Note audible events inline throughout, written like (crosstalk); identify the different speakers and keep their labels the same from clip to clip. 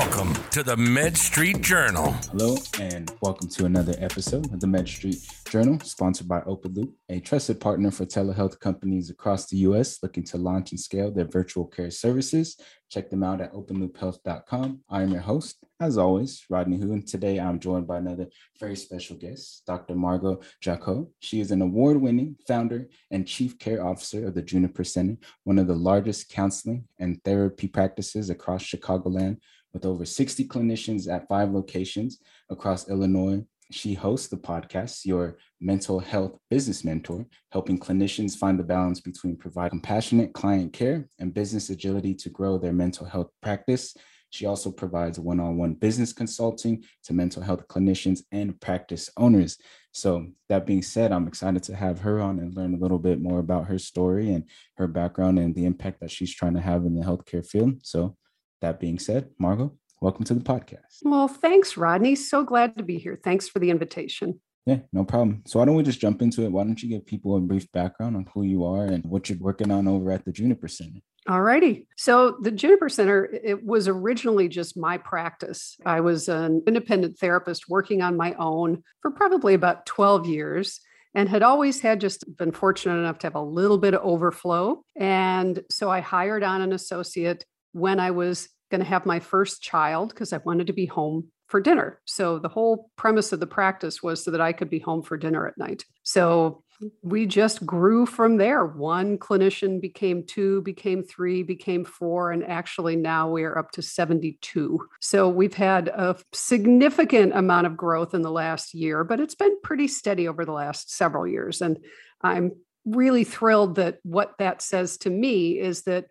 Speaker 1: Welcome to the Med Street Journal.
Speaker 2: Hello, and welcome to another episode of the Med Street Journal, sponsored by OpenLoop, a trusted partner for telehealth companies across the U.S. looking to launch and scale their virtual care services. Check them out at openloophealth.com. I am your host, as always, Rodney Hu, and today I'm joined by another very special guest, Dr. Margot Jacot. She is an award-winning founder and chief care officer of the Juniper Center, one of the largest counseling and therapy practices across Chicagoland with over 60 clinicians at five locations across Illinois. She hosts the podcast, Your Mental Health Business Mentor, helping clinicians find the balance between provide compassionate client care and business agility to grow their mental health practice. She also provides one on one business consulting to mental health clinicians and practice owners. So, that being said, I'm excited to have her on and learn a little bit more about her story and her background and the impact that she's trying to have in the healthcare field. So, that being said, Margot, welcome to the podcast.
Speaker 3: Well, thanks, Rodney. So glad to be here. Thanks for the invitation.
Speaker 2: Yeah, no problem. So why don't we just jump into it? Why don't you give people a brief background on who you are and what you're working on over at the Juniper Center?
Speaker 3: All righty. So the Juniper Center, it was originally just my practice. I was an independent therapist working on my own for probably about 12 years and had always had just been fortunate enough to have a little bit of overflow. And so I hired on an associate when I was going to have my first child because I wanted to be home for dinner. So the whole premise of the practice was so that I could be home for dinner at night. So we just grew from there. One clinician became two, became three, became four, and actually now we are up to 72. So we've had a significant amount of growth in the last year, but it's been pretty steady over the last several years. And I'm really thrilled that what that says to me is that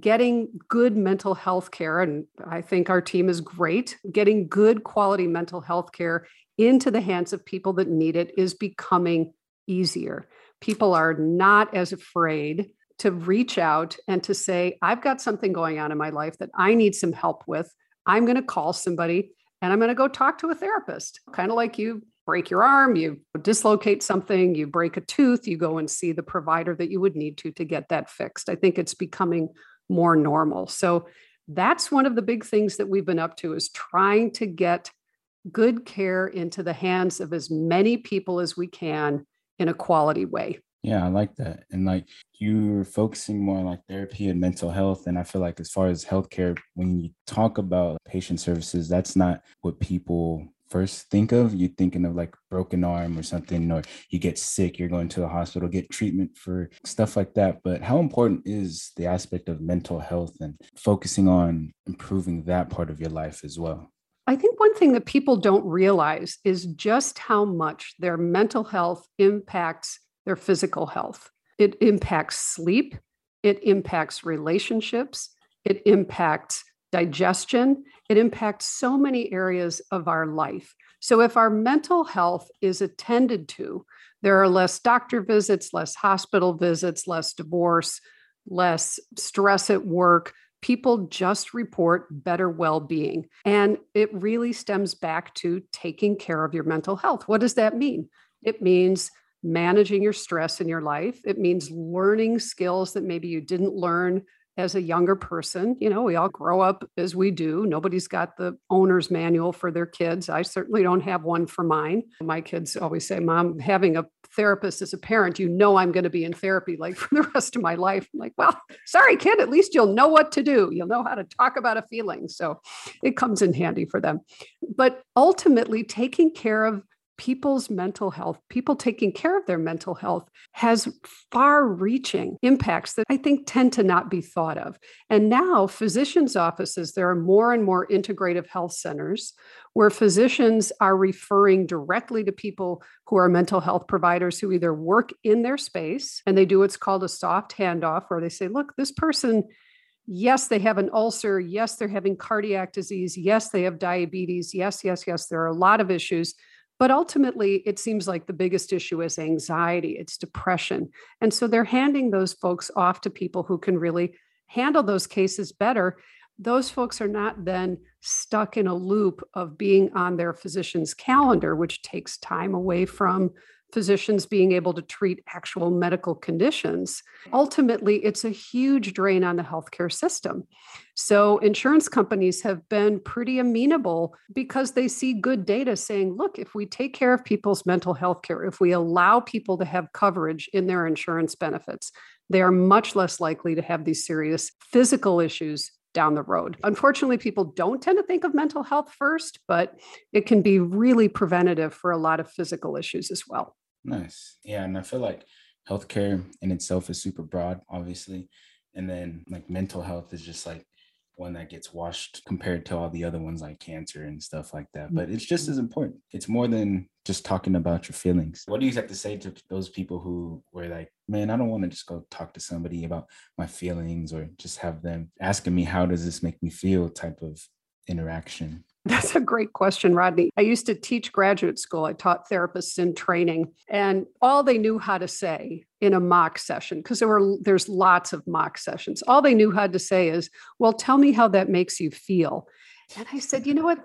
Speaker 3: getting good mental health care, and I think our team is great, getting good quality mental health care into the hands of people that need it is becoming easier. People are not as afraid to reach out and to say, I've got something going on in my life that I need some help with. I'm going to call somebody and I'm going to go talk to a therapist, kind of like you break your arm, you dislocate something, you break a tooth, you go and see the provider that you would need to to get that fixed. I think it's becoming more normal. So that's one of the big things that we've been up to is trying to get good care into the hands of as many people as we can in a quality way.
Speaker 2: Yeah, I like that. And like you're focusing more on like therapy and mental health. And I feel like as far as healthcare, when you talk about patient services, that's not what people first think of, you're thinking of like broken arm or something, or you get sick, you're going to the hospital, get treatment for stuff like that. But how important is the aspect of mental health and focusing on improving that part of your life as well?
Speaker 3: I think one thing that people don't realize is just how much their mental health impacts their physical health. It impacts sleep, it impacts relationships, it impacts digestion. It impacts so many areas of our life. So, if our mental health is attended to, there are less doctor visits, less hospital visits, less divorce, less stress at work. People just report better well being. And it really stems back to taking care of your mental health. What does that mean? It means managing your stress in your life, it means learning skills that maybe you didn't learn as a younger person. You know, we all grow up as we do. Nobody's got the owner's manual for their kids. I certainly don't have one for mine. My kids always say, Mom, having a therapist as a parent, you know, I'm going to be in therapy like (laughs) for the rest of my life. I'm like, well, sorry, kid, at least you'll know what to do. You'll know how to talk about a feeling. So it comes in handy for them. But ultimately, taking care of people's mental health, people taking care of their mental health, has far reaching impacts that I think tend to not be thought of. And now, physicians' offices, there are more and more integrative health centers where physicians are referring directly to people who are mental health providers who either work in their space and they do what's called a soft handoff, where they say, look, this person yes, they have an ulcer. Yes, they're having cardiac disease. Yes, they have diabetes. Yes, yes, yes. There are a lot of issues. But ultimately, it seems like the biggest issue is anxiety, it's depression. And so they're handing those folks off to people who can really handle those cases better. Those folks are not then stuck in a loop of being on their physician's calendar, which takes time away from physicians being able to treat actual medical conditions, ultimately it's a huge drain on the healthcare system. So insurance companies have been pretty amenable because they see good data saying, look, if we take care of people's mental health care, if we allow people to have coverage in their insurance benefits, they are much less likely to have these serious physical issues down the road. Unfortunately, people don't tend to think of mental health first, but it can be really preventative for a lot of physical issues as well.
Speaker 2: Nice. Yeah. And I feel like healthcare in itself is super broad, obviously. And then like mental health is just like one that gets washed compared to all the other ones like cancer and stuff like that. But it's just as important. It's more than just talking about your feelings. What do you have to say to those people who were like, man, I don't want to just go talk to somebody about my feelings or just have them asking me, how does this make me feel type of interaction? (laughs)
Speaker 3: That's a great question, Rodney. I used to teach graduate school. I taught therapists in training, and all they knew how to say in a mock session, because there were there's lots of mock sessions, all they knew how to say is, "Well, tell me how that makes you feel." And I said, you know what?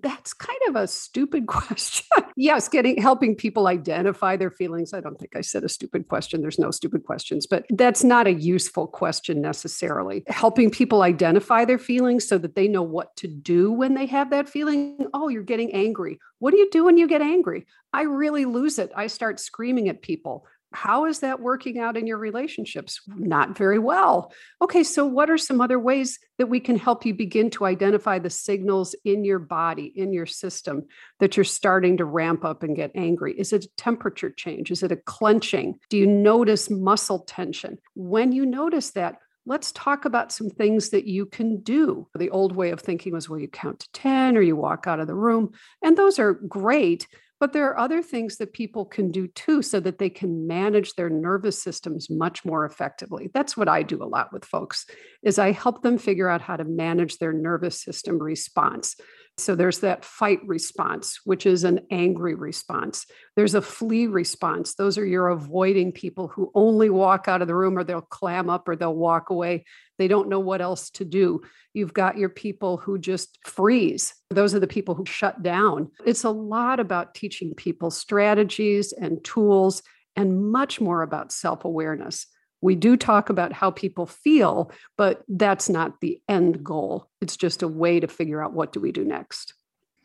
Speaker 3: That's kind of a stupid (laughs) question. yes, getting helping people identify their feelings. I don't think I said a stupid question. There's no stupid questions, but that's not a useful question necessarily. Helping people identify their feelings so that they know what to do when they have that feeling. Oh, you're getting angry. What do you do when you get angry? I really lose it. I start screaming at people. How is that working out in your relationships? Not very well. Okay, so what are some other ways that we can help you begin to identify the signals in your body, in your system, that you're starting to ramp up and get angry? Is it a temperature change? Is it a clenching? Do you notice muscle tension? When you notice that, let's talk about some things that you can do. The old way of thinking was, well, you count to 10 or you walk out of the room. And those are great. But there are other things that people can do too so that they can manage their nervous systems much more effectively. That's what I do a lot with folks is I help them figure out how to manage their nervous system response. So there's that fight response, which is an angry response. There's a flee response. Those are your avoiding people who only walk out of the room or they'll clam up or they'll walk away. They don't know what else to do. You've got your people who just freeze. Those are the people who shut down. It's a lot about teaching people strategies and tools and much more about self awareness. We do talk about how people feel, but that's not the end goal. It's just a way to figure out what do we do next.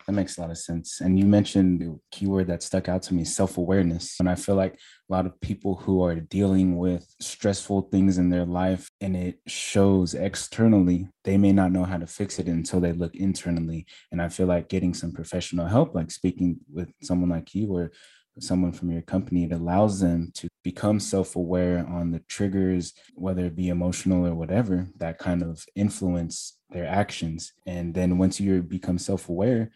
Speaker 2: That makes a lot of sense. And you mentioned the keyword that stuck out to me self awareness. And I feel like a lot of people who are dealing with stressful things in their life and it shows externally, they may not know how to fix it until they look internally. And I feel like getting some professional help, like speaking with someone like you or someone from your company, it allows them to become self aware on the triggers, whether it be emotional or whatever, that kind of influence their actions. And then once you become self aware,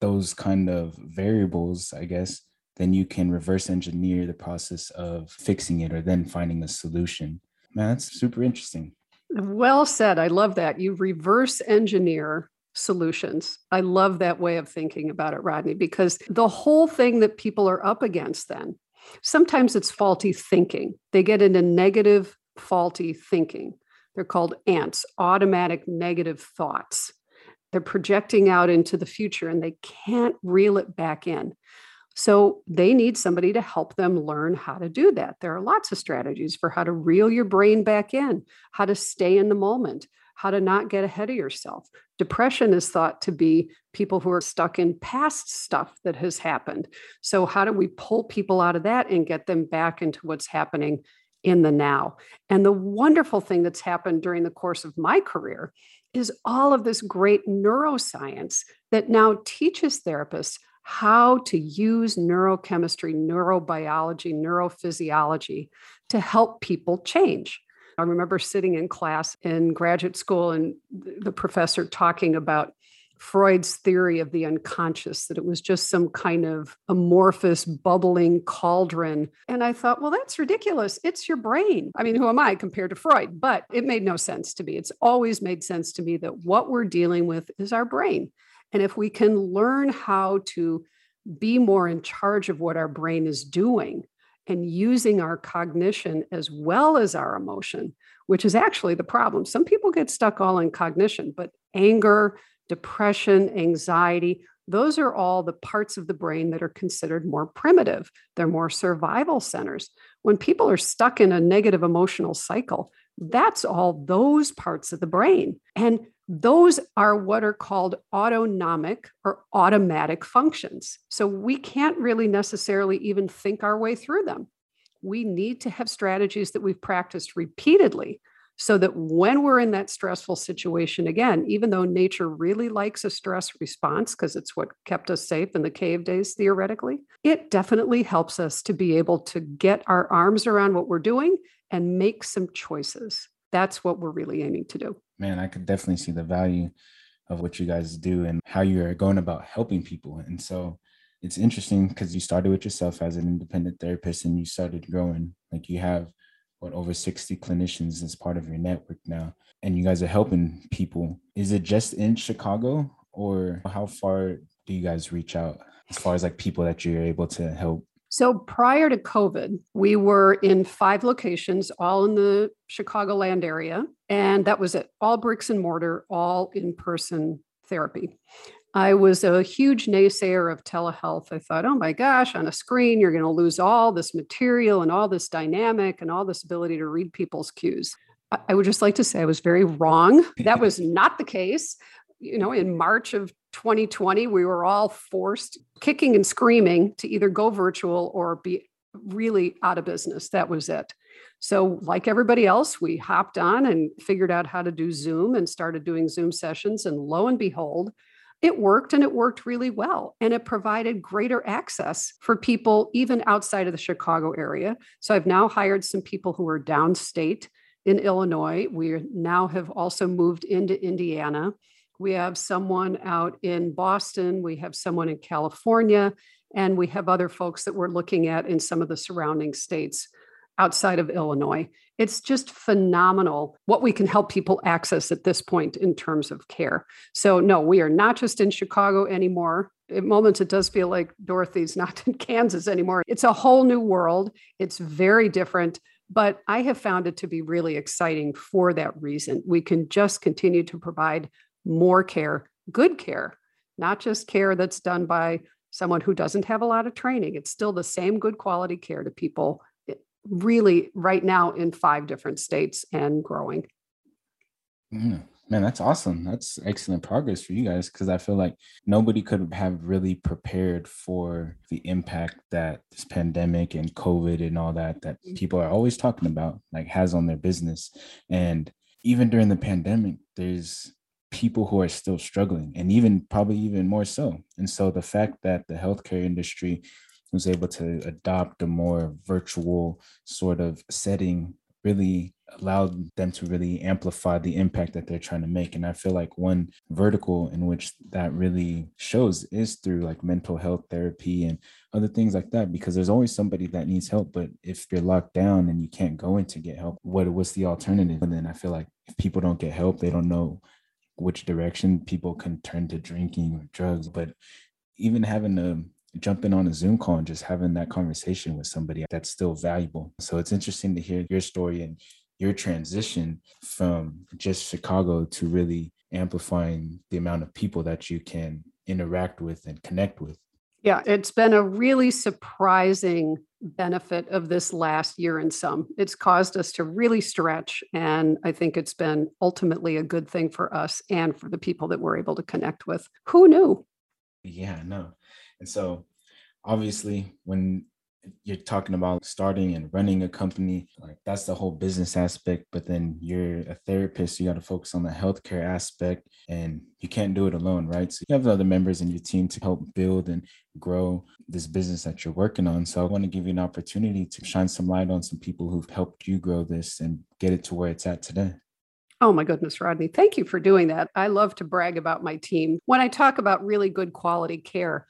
Speaker 2: those kind of variables, I guess, then you can reverse engineer the process of fixing it or then finding a solution. Man, that's super interesting.
Speaker 3: Well said. I love that. You reverse engineer solutions. I love that way of thinking about it, Rodney, because the whole thing that people are up against then, sometimes it's faulty thinking. They get into negative, faulty thinking. They're called ants, automatic negative thoughts. They're projecting out into the future and they can't reel it back in. So they need somebody to help them learn how to do that. There are lots of strategies for how to reel your brain back in, how to stay in the moment, how to not get ahead of yourself. Depression is thought to be people who are stuck in past stuff that has happened. So, how do we pull people out of that and get them back into what's happening in the now? And the wonderful thing that's happened during the course of my career is all of this great neuroscience that now teaches therapists how to use neurochemistry, neurobiology, neurophysiology to help people change. I remember sitting in class in graduate school and the professor talking about Freud's theory of the unconscious, that it was just some kind of amorphous, bubbling cauldron. And I thought, well, that's ridiculous. It's your brain. I mean, who am I compared to Freud? But it made no sense to me. It's always made sense to me that what we're dealing with is our brain. And if we can learn how to be more in charge of what our brain is doing, and using our cognition as well as our emotion, which is actually the problem. Some people get stuck all in cognition, but anger, depression, anxiety, those are all the parts of the brain that are considered more primitive. They're more survival centers. When people are stuck in a negative emotional cycle, that's all those parts of the brain. And those are what are called autonomic or automatic functions. So we can't really necessarily even think our way through them. We need to have strategies that we've practiced repeatedly so that when we're in that stressful situation again, even though nature really likes a stress response because it's what kept us safe in the cave days theoretically, it definitely helps us to be able to get our arms around what we're doing and make some choices. That's what we're really aiming to do.
Speaker 2: Man, I could definitely see the value of what you guys do and how you're going about helping people. And so it's interesting because you started with yourself as an independent therapist and you started growing. Like you have what over 60 clinicians as part of your network now and you guys are helping people is it just in chicago or how far do you guys reach out as far as like people that you're able to help
Speaker 3: so prior to covid we were in five locations all in the chicagoland area and that was it all bricks and mortar all in person therapy I was a huge naysayer of telehealth. I thought, oh my gosh, on a screen, you're going to lose all this material and all this dynamic and all this ability to read people's cues. I would just like to say I was very wrong. That was not the case. You know, in March of 2020, we were all forced, kicking and screaming, to either go virtual or be really out of business. That was it. So, like everybody else, we hopped on and figured out how to do Zoom and started doing Zoom sessions. And lo and behold, it worked and it worked really well. And it provided greater access for people even outside of the Chicago area. So I've now hired some people who are downstate in Illinois. We now have also moved into Indiana. We have someone out in Boston. We have someone in California. And we have other folks that we're looking at in some of the surrounding states outside of Illinois. It's just phenomenal what we can help people access at this point in terms of care. So, no, we are not just in Chicago anymore. At moments, it does feel like Dorothy's (laughs) not in Kansas anymore. It's a whole new world. It's very different, but I have found it to be really exciting for that reason. We can just continue to provide more care, good care, not just care that's done by someone who doesn't have a lot of training. It's still the same good quality care to people really right now in five different states and growing.
Speaker 2: Mm, man, that's awesome. That's excellent progress for you guys because I feel like nobody could have really prepared for the impact that this pandemic and COVID and all that that mm. people are always talking about like has on their business. And even during the pandemic, there's people who are still struggling and even probably even more so. And so the fact that the healthcare industry was able to adopt a more virtual sort of setting really allowed them to really amplify the impact that they're trying to make and i feel like one vertical in which that really shows is through like mental health therapy and other things like that because there's always somebody that needs help but if you're locked down and you can't go in to get help what was the alternative and then i feel like if people don't get help they don't know which direction people can turn to drinking or drugs but even having a jumping on a Zoom call and just having that conversation with somebody that's still valuable. So it's interesting to hear your story and your transition from just Chicago to really amplifying the amount of people that you can interact with and connect with.
Speaker 3: Yeah, it's been a really surprising benefit of this last year and some. It's caused us to really stretch. And I think it's been ultimately a good thing for us and for the people that we're able to connect with. Who knew?
Speaker 2: Yeah, no. And so obviously when you're talking about starting and running a company, like that's the whole business aspect. But then you're a therapist, you got to focus on the healthcare aspect and you can't do it alone, right? So you have other members in your team to help build and grow this business that you're working on. So I want to give you an opportunity to shine some light on some people who've helped you grow this and get it to where it's at today.
Speaker 3: Oh my goodness, Rodney. Thank you for doing that. I love to brag about my team. When I talk about really good quality care,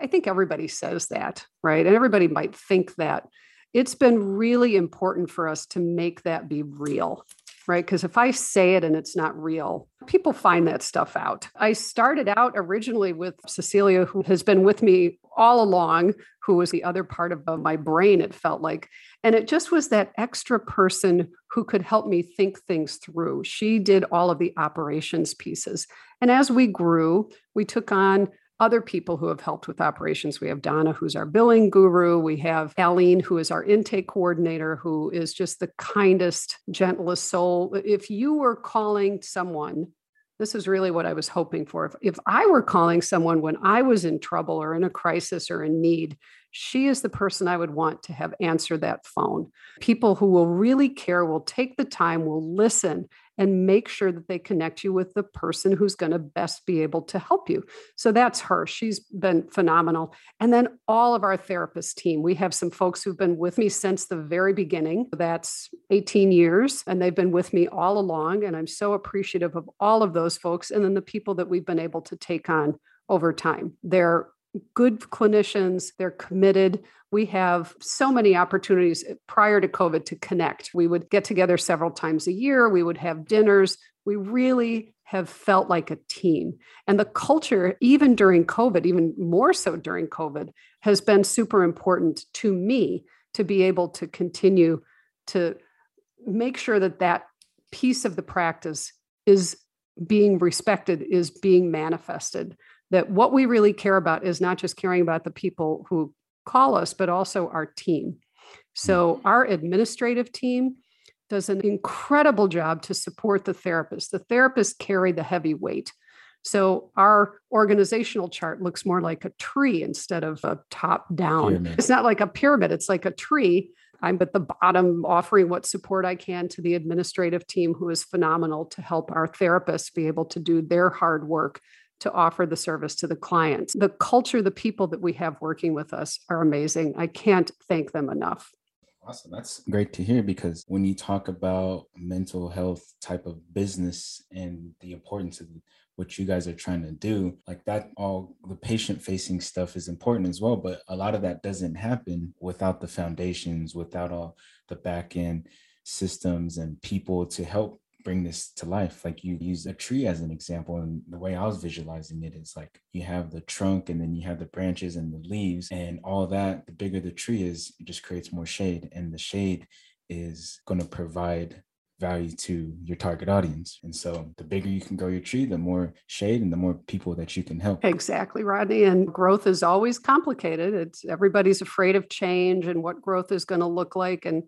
Speaker 3: I think everybody says that, right? And everybody might think that. It's been really important for us to make that be real, right? Because if I say it and it's not real, people find that stuff out. I started out originally with Cecilia, who has been with me all along, who was the other part of my brain, it felt like. And it just was that extra person who could help me think things through. She did all of the operations pieces. And as we grew, we took on other people who have helped with operations. We have Donna, who's our billing guru. We have Aline, who is our intake coordinator, who is just the kindest, gentlest soul. If you were calling someone, this is really what I was hoping for. If, if I were calling someone when I was in trouble or in a crisis or in need, she is the person I would want to have answer that phone. People who will really care, will take the time, will listen, and make sure that they connect you with the person who's going to best be able to help you. So that's her. She's been phenomenal. And then all of our therapist team. We have some folks who've been with me since the very beginning. That's 18 years, and they've been with me all along. And I'm so appreciative of all of those folks. And then the people that we've been able to take on over time. They're good clinicians, they're committed. We have so many opportunities eh, prior to COVID to connect. We would get together several times a year, we would have dinners. We really have felt like a team. And the culture, even during COVID, even more so during COVID, has been super important to me to be able to continue to make sure that that piece of the practice is being respected, is being manifested that what we really care about is not just caring about the people who call us, but also our team. So, mm-hmm. our administrative team does an incredible job to support the therapist. The therapists carry the heavy weight. So, our organizational chart looks more like a tree instead of a top down. Pyramid. It's not like a pyramid, it's like a tree. I'm at the bottom offering what support I can to the administrative team, who is phenomenal to help our therapists be able to do their hard work to offer the service to the clients. The culture, the people that we have working with us are amazing. I can't thank them enough.
Speaker 2: Awesome. That's great to hear because when you talk about mental health type of business and the importance of what you guys are trying to do, like that, all the patient facing stuff is important as well. But a lot of that doesn't happen without the foundations, without all the back end systems and people to help bring this to life like you use a tree as an example and the way i was visualizing it is like you have the trunk and then you have the branches and the leaves and all that the bigger the tree is it just creates more shade and the shade is going to provide value to your target audience. And so the bigger you can grow your tree, the more shade and the more people that you can help.
Speaker 3: Exactly, Rodney. And growth is always complicated. It's everybody's afraid of change and what growth is going to look like. And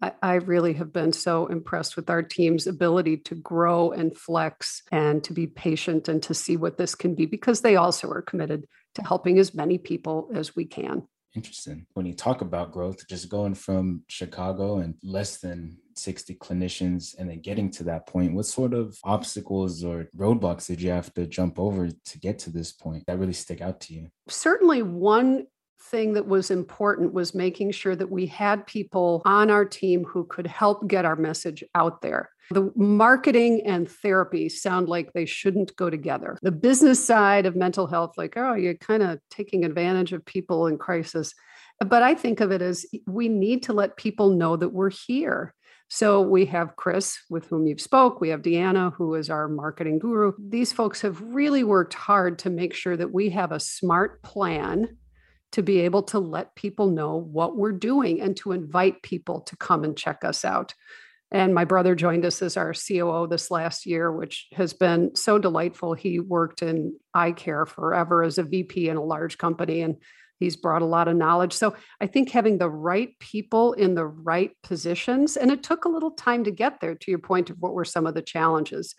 Speaker 3: I, I really have been so impressed with our team's ability to grow and flex and to be patient and to see what this can be because they also are committed to helping as many people as we can.
Speaker 2: Interesting. When you talk about growth, just going from Chicago and less than 60 clinicians and then getting to that point, what sort of obstacles or roadblocks did you have to jump over to get to this point that really stick out to you?
Speaker 3: Certainly, one thing that was important was making sure that we had people on our team who could help get our message out there. The marketing and therapy sound like they shouldn't go together. The business side of mental health, like, oh, you're kind of taking advantage of people in crisis. But I think of it as we need to let people know that we're here. So we have Chris, with whom you've spoke. We have Deanna, who is our marketing guru. These folks have really worked hard to make sure that we have a smart plan to be able to let people know what we're doing and to invite people to come and check us out. And my brother joined us as our COO this last year, which has been so delightful. He worked in eye care forever as a VP in a large company, and he's brought a lot of knowledge. So I think having the right people in the right positions, and it took a little time to get there, to your point of what were some of the challenges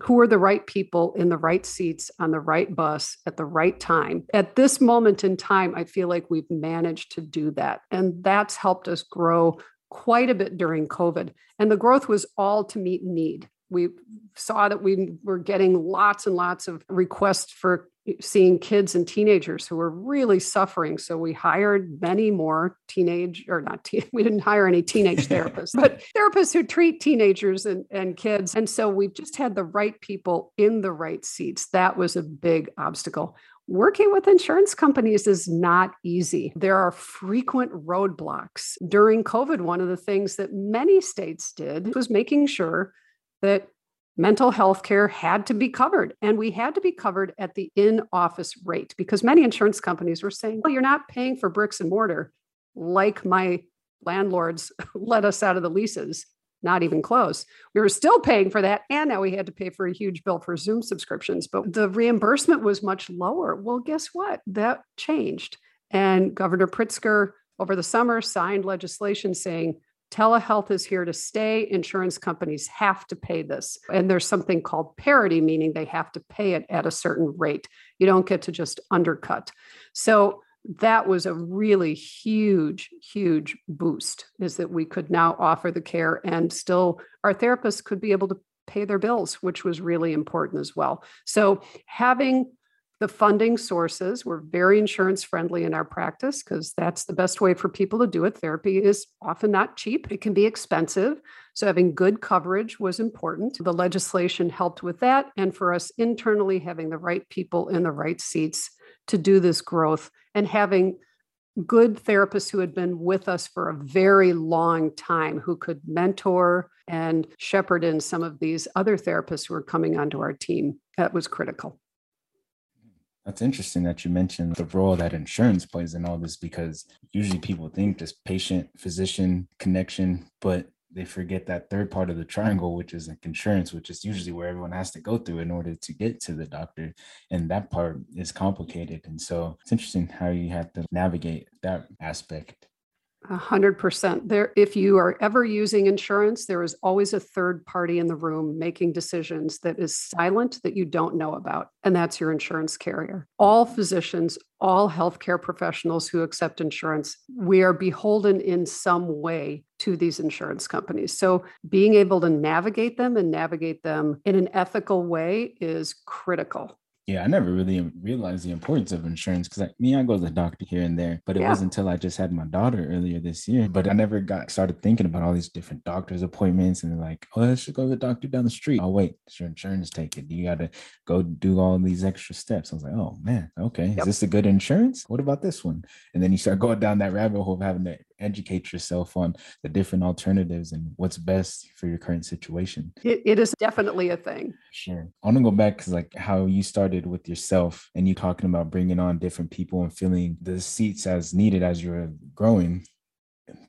Speaker 3: who are the right people in the right seats on the right bus at the right time. At this moment in time, I feel like we've managed to do that. And that's helped us grow quite a bit during COVID. And the growth was all to meet need. We saw that we were getting lots and lots of requests for seeing kids and teenagers who were really suffering. So we hired many more teenage or not, teen, (laughs) we didn't hire any teenage (laughs) therapists, but therapists who treat teenagers and, and kids. And so we've just had the right people in the right seats. That was a big obstacle. Working with insurance companies is not easy. There are frequent roadblocks. During COVID, one of the things that many states did was making sure that mental health care had to be covered. And we had to be covered at the in office rate because many insurance companies were saying, well, you're not paying for bricks and mortar like my landlords (laughs) let us out of the leases. not even close. We were still paying for that. And now we had to pay for a huge bill for Zoom subscriptions, but the reimbursement was much lower. Well, guess what? That changed. And Governor Pritzker over the summer signed legislation saying telehealth is here to stay. Insurance companies have to pay this. And there's something called parity, meaning they have to pay it at a certain rate. You don't get to just undercut. So that was a really huge, huge boost is that we could now offer the care and still our therapists could be able to pay their bills, which was really important as well. So having the funding sources were very insurance friendly in our practice because that's the best way for people to do it. Therapy is often not cheap, it can be expensive. So, having good coverage was important. The legislation helped with that. And for us internally, having the right people in the right seats to do this growth and having good therapists who had been with us for a very long time who could mentor and shepherd in some of these other therapists who were coming onto our team. That was critical.
Speaker 2: That's interesting that you mentioned the role that insurance plays in all this because usually people think just patient physician connection, but they forget that third part of the triangle, which is like insurance, which is usually where everyone has to go through in order to get to the doctor. And that part is complicated. And so it's interesting how you have to navigate that aspect.
Speaker 3: A hundred percent. There, if you are ever using insurance, there is always a third party in the room making decisions that is silent that you don't know about, and that's your insurance carrier. All physicians, all healthcare professionals who accept insurance, we are beholden in some way to these insurance companies. So being able to navigate them and navigate them in an ethical way is critical.
Speaker 2: Yeah, I never really realized the importance of insurance because me, I go to the doctor here and there, but it yeah. wasn't until I just had my daughter earlier this year. But I never got started thinking about all these different doctor's appointments and like, oh, I should go to the doctor down the street. Oh, wait, it's your insurance take it. You got to go do all these extra steps. I was like, oh man, okay, yep. is this a good insurance? What about this one? And then you start going down that rabbit hole of having to educate yourself on the different alternatives and what's best for your current situation.
Speaker 3: it, it is definitely a thing.
Speaker 2: Sure. I want to go back because like how you started with yourself and you talking about bringing on different people and filling the seats as needed as you're growing.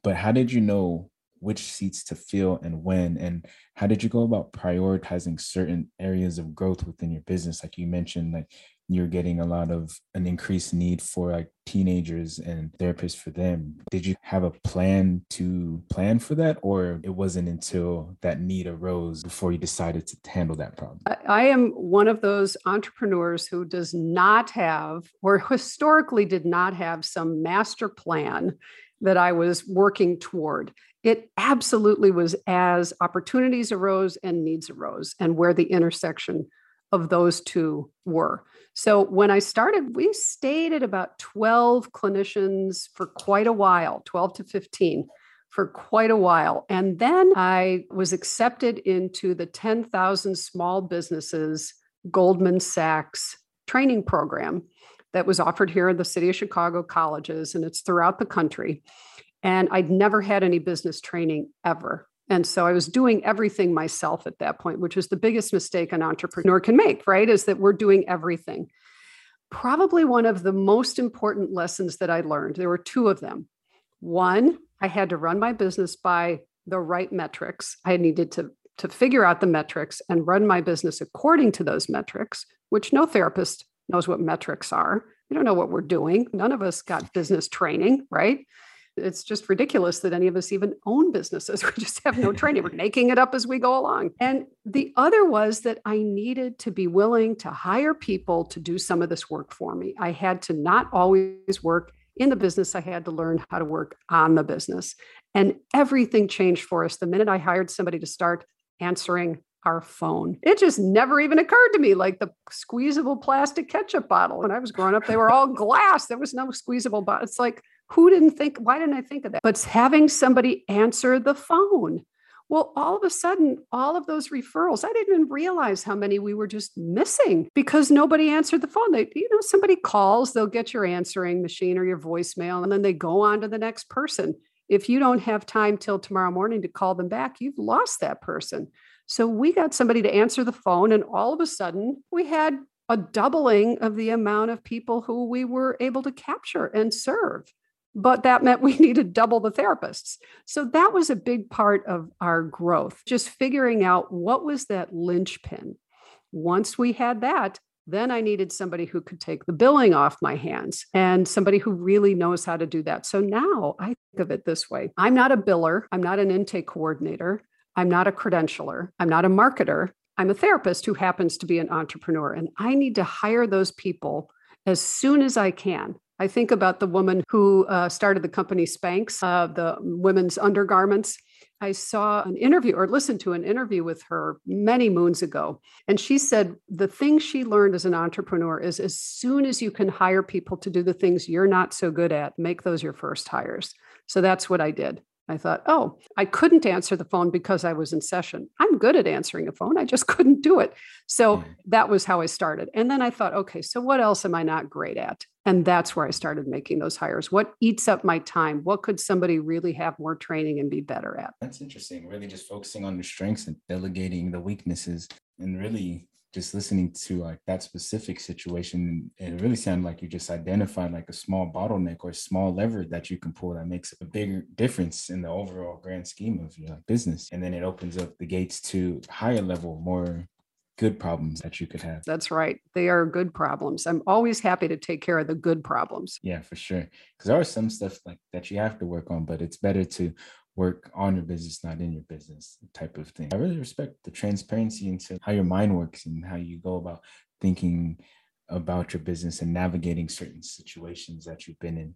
Speaker 2: But how did you know which seats to fill and when and how did you go about prioritizing certain areas of growth within your business like you mentioned like you're getting a lot of an increased need for like teenagers and therapists for them. Did you have a plan to plan for that, or it wasn't until that need arose before you decided to handle that problem?
Speaker 3: I am one of those entrepreneurs who does not have, or historically did not have, some master plan that I was working toward. It absolutely was as opportunities arose and needs arose, and where the intersection of those two were. So when I started, we stayed at about 12 clinicians for quite a while, 12 to 15 for quite a while. And then I was accepted into the 10,000 small businesses Goldman Sachs training program that was offered here in the city of Chicago colleges, and it's throughout the country. And I'd never had any business training ever. And so I was doing everything myself at that point, which is the biggest mistake an entrepreneur can make, right? Is that we're doing everything. Probably one of the most important lessons that I learned, there were two of them. One, I had to run my business by the right metrics. I needed to, to figure out the metrics and run my business according to those metrics, which no therapist knows what metrics are. We don't know what we're doing. None of us got business training, right? It's just ridiculous that any of us even own businesses. (laughs) We just have no training. We're making it up as we go along. And the other was that I needed to be willing to hire people to do some of this work for me. I had to not always work in the business, I had to learn how to work on the business. And everything changed for us the minute I hired somebody to start answering our phone. It just never even occurred to me like the squeezable plastic ketchup bottle. When I was growing up, they were all glass. There was no squeezable bottle. It's like, who didn't think, why didn't I think of that? But having somebody answer the phone. Well, all of a sudden, all of those referrals, I didn't even realize how many we were just missing because nobody answered the phone. They, you know, somebody calls, they'll get your answering machine or your voicemail, and then they go on to the next person. If you don't have time till tomorrow morning to call them back, you've lost that person. So we got somebody to answer the phone, and all of a sudden, we had a doubling of the amount of people who we were able to capture and serve but that meant we (laughs) needed double the therapists. So that was a big part of our growth, just figuring out what was that linchpin. Once we had that, then I needed somebody who could take the billing off my hands and somebody who really knows how to do that. So now I think of it this way I'm not a biller, I'm not an intake coordinator, I'm not a credentialer, I'm not a marketer. I'm a therapist who happens to be an entrepreneur, and I need to hire those people as soon as I can. I think about the woman who uh, started the company Spanx, uh, the women's undergarments. I saw an interview or listened to an interview with her many moons ago. And she said the thing she learned as an entrepreneur is as soon as you can hire people to do the things you're not so good at, make those your first hires. So that's what I did. I thought, oh, I couldn't answer the phone because I was in session. I'm good at answering a phone. I just (laughs) couldn't do it. So mm-hmm. that was how I started. And then I thought, okay, so what else am I not great at? And that's where I started making those hires. What eats up my time? What could somebody really have more training and be better at?
Speaker 2: That's interesting. Really just focusing on the strengths and delegating the weaknesses and really just listening to like that specific situation, And it really sounded like you just identified like a small bottleneck or small lever that you can pull that makes a bigger difference in the overall grand scheme of your business. And then it opens up the gates to higher level, more good problems that you could have.
Speaker 3: That's right. They are good problems. I'm always happy to take care of the good problems.
Speaker 2: Yeah, for sure. Because there are some stuff like that you have to work on, but it's better to work on your business, not in your business type of thing. I really respect the transparency into how your mind works and how you go about thinking about your business and navigating certain situations that you've been in.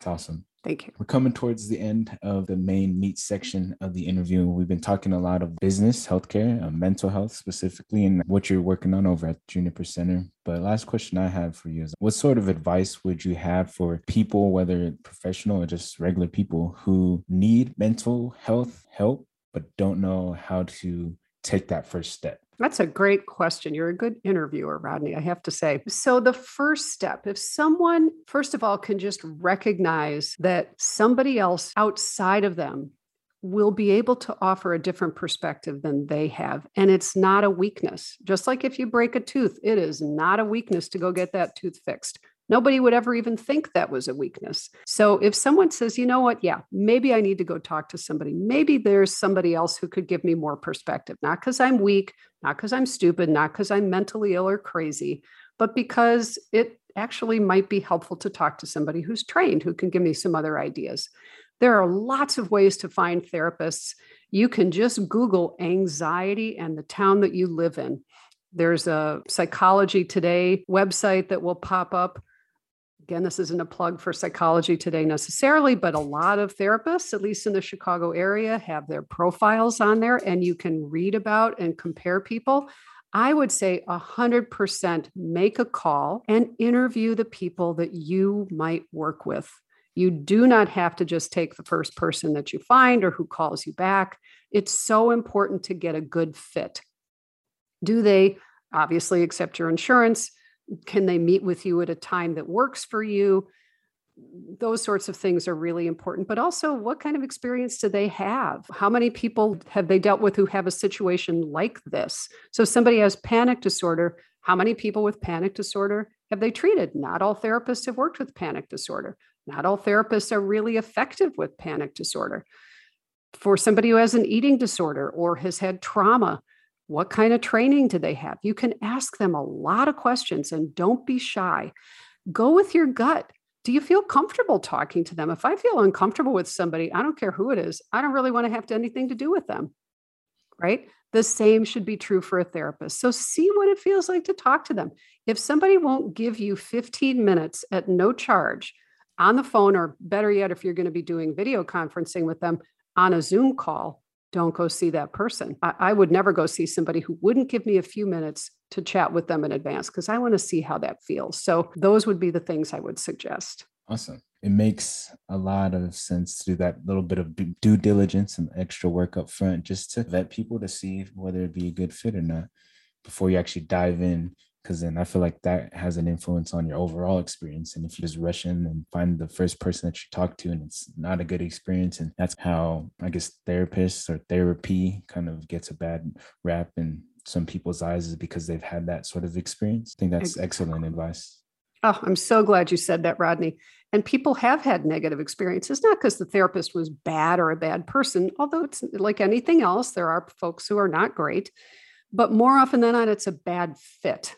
Speaker 2: It's awesome.
Speaker 3: Thank you.
Speaker 2: We're coming towards the end of the main meat section of the interview. We've been talking a lot of business, healthcare, uh, mental health specifically, and what you're working on over at Juniper Center. But last question I have for you is what sort of advice would you have for people, whether professional or just regular people, who need mental health help but don't know how to take that first step?
Speaker 3: That's a great question. You're a good interviewer, Rodney, I have to say. So, the first step, if someone, first of all, can just recognize that somebody else outside of them will be able to offer a different perspective than they have. And it's not a weakness. Just like if you break a tooth, it is not a weakness to go get that tooth fixed. Nobody would ever even think that was a weakness. So if someone says, you know what, yeah, maybe I need to go talk to somebody, maybe there's somebody else who could give me more perspective, not because I'm weak, not because I'm stupid, not because I'm mentally ill or crazy, but because it actually might be helpful to talk to somebody who's trained, who can give me some other ideas. There are lots of ways to find therapists. You can just Google anxiety and the town that you live in. There's a Psychology Today website that will pop up Again, this isn't a plug for psychology today necessarily, but a lot of therapists, at least in the Chicago area, have their profiles on there and you can read about and compare people. I would say 100% make a call and interview the people that you might work with. You do not have to just take the first person that you find or who calls you back. It's so important to get a good fit. Do they obviously accept your insurance? Can they meet with you at a time that works for you? Those sorts of things are really important. But also, what kind of experience do they have? How many people have they dealt with who have a situation like this? So, somebody has panic disorder. How many people with panic disorder have they treated? Not all therapists have worked with panic disorder. Not all therapists are really effective with panic disorder. For somebody who has an eating disorder or has had trauma, what kind of training do they have? You can ask them a lot of questions and don't be shy. Go with your gut. Do you feel comfortable talking to them? If I feel uncomfortable with somebody, I don't care who it is, I don't really want to have to anything to do with them. Right? The same should be true for a therapist. So see what it feels like to talk to them. If somebody won't give you 15 minutes at no charge on the phone, or better yet, if you're going to be doing video conferencing with them on a Zoom call, don't go see that person. I, I, would never go see somebody who wouldn't give me a few minutes to chat with them in advance because I want to see how that feels. So those would be the things I would suggest.
Speaker 2: Awesome. It makes a lot of sense to do that little bit of due diligence and extra work up front just to vet people to see whether it'd be a good fit or not before you actually dive in because then I feel like that has an influence on your overall experience. And if you just rush in and find the first person that you talk to and it's not a good experience, and that's how I guess therapists or therapy kind of gets a bad rap in some people's eyes is because they've had that sort of experience. I think that's excellent advice.
Speaker 3: Oh, I'm so glad you said that, Rodney. And people have had negative experiences, not because the therapist was bad or a bad person, although it's like anything else, there are folks who are not great. But more often than not, it's a bad fit.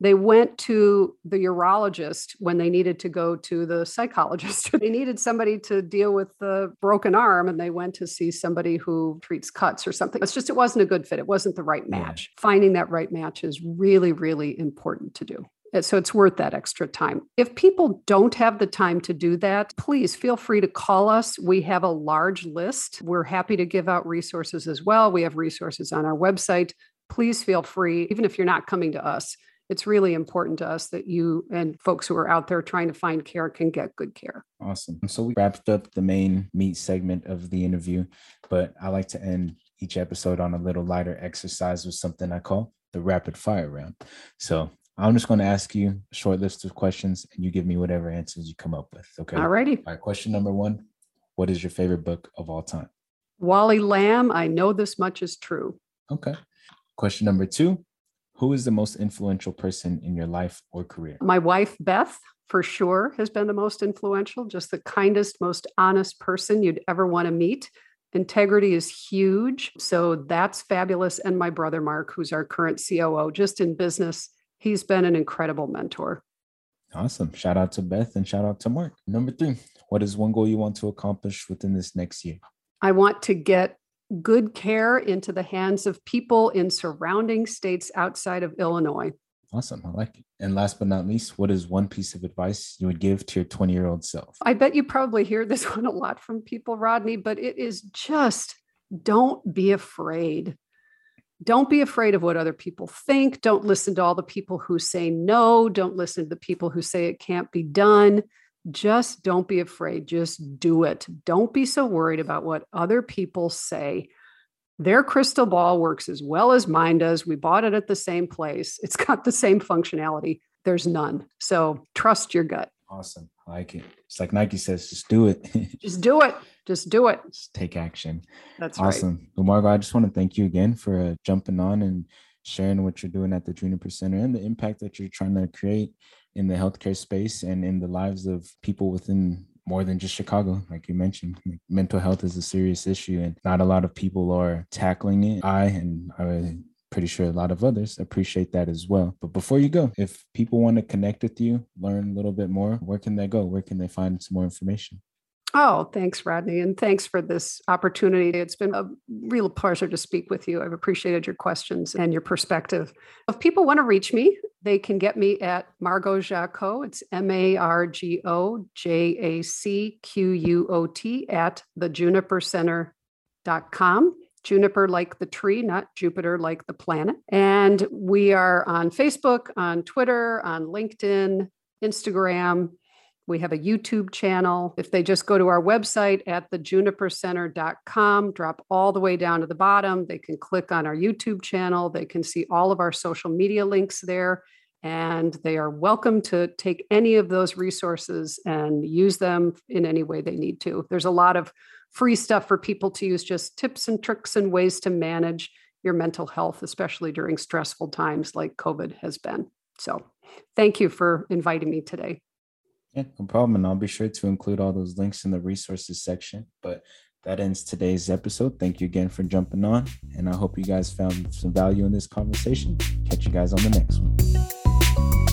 Speaker 3: They went to the urologist when they needed to go to the psychologist. (laughs) they needed somebody to deal with the broken arm, and they went to see somebody who treats cuts or something. It's just, it wasn't a good fit. It wasn't the right match. Yeah. Finding that right match is really, really important to do. So it's worth that extra time. If people don't have the time to do that, please feel free to call us. We have a large list. We're happy to give out resources as well. We have resources on our website. Please feel free, even if you're not coming to us. It's really important to us that you and folks who are out there trying to find care can get good care.
Speaker 2: Awesome. So we wrapped up the main meat segment of the interview, but I like to end each episode on a little lighter exercise with something I call the rapid fire round. So I'm just going to ask you a short list of questions and you give me whatever answers you come up with. Okay.
Speaker 3: All righty.
Speaker 2: All right. Question number one What is your favorite book of all time?
Speaker 3: Wally Lamb. I know this much is true.
Speaker 2: Okay. Question number two Who is the most influential person in your life or career?
Speaker 3: My wife, Beth, for sure, has been the most influential, just the kindest, most honest person you'd ever want to meet. Integrity is huge. So that's fabulous. And my brother, Mark, who's our current COO, just in business he's been an incredible mentor.
Speaker 2: Awesome. Shout out to Beth and shout out to Mark. Number three, what is one goal you want to accomplish within this next year?
Speaker 3: I want to get good care into the hands of people in surrounding states outside of Illinois.
Speaker 2: Awesome. I like it. And last but not least, what is one piece of advice you would give to your 20 year old self?
Speaker 3: I bet you probably hear this (laughs) one a lot from people, Rodney, but it is just don't be afraid don't be afraid of what other people think. Don't listen to all the people who say no. Don't listen to the people who say it can't be done. Just don't be afraid. Just do it. Don't be so worried about what other people say. Their crystal ball works as well as mine does. We bought it at the same place, it's (laughs) got the same functionality. There's none. So trust your gut.
Speaker 2: Awesome. I like it. It's like Nike says, just do it. (laughs)
Speaker 3: just do it. Just do it.
Speaker 2: Just take action.
Speaker 3: That's
Speaker 2: awesome.
Speaker 3: Right.
Speaker 2: Well, Margo, I just want to thank you again for uh, jumping on and sharing what you're doing at the Juniper Center and the impact that you're trying to create in the healthcare space and in the lives of people within more than just Chicago, like you mentioned. Mental health is a serious issue, and not a lot of people are tackling it. I and I pretty sure a lot of others appreciate that as well. But before you go, if people want to connect with you, learn a little bit more, where can they go? Where can they find some more information?
Speaker 3: Oh, thanks, Rodney. And thanks for this opportunity. It's been a real pleasure to speak with you. I've appreciated your questions and your perspective. If people want to reach me, they can get me at Margo Jacquot. It's M A R G O J A C Q U O T at thejunipercenter.com. Juniper like the tree, not Jupiter like the planet. And we are on Facebook, on Twitter, on LinkedIn, Instagram. We have a YouTube channel. If they just go to our website at thejunipercenter.com, drop all the way down to the bottom, they can click on our YouTube channel. They can see all of our social media links there. And they are welcome to take any of those resources and use them in any way they need to. There's a lot of free stuff for people to use, just tips and tricks and ways to manage your mental health, especially during stressful times like COVID has been. So, thank you for inviting me today.
Speaker 2: Yeah, no problem. And I'll be sure to include all those links in the resources section. But that ends today's episode. Thank you again for jumping on. And I hope you guys found some value in this conversation. Catch you guys on the next one.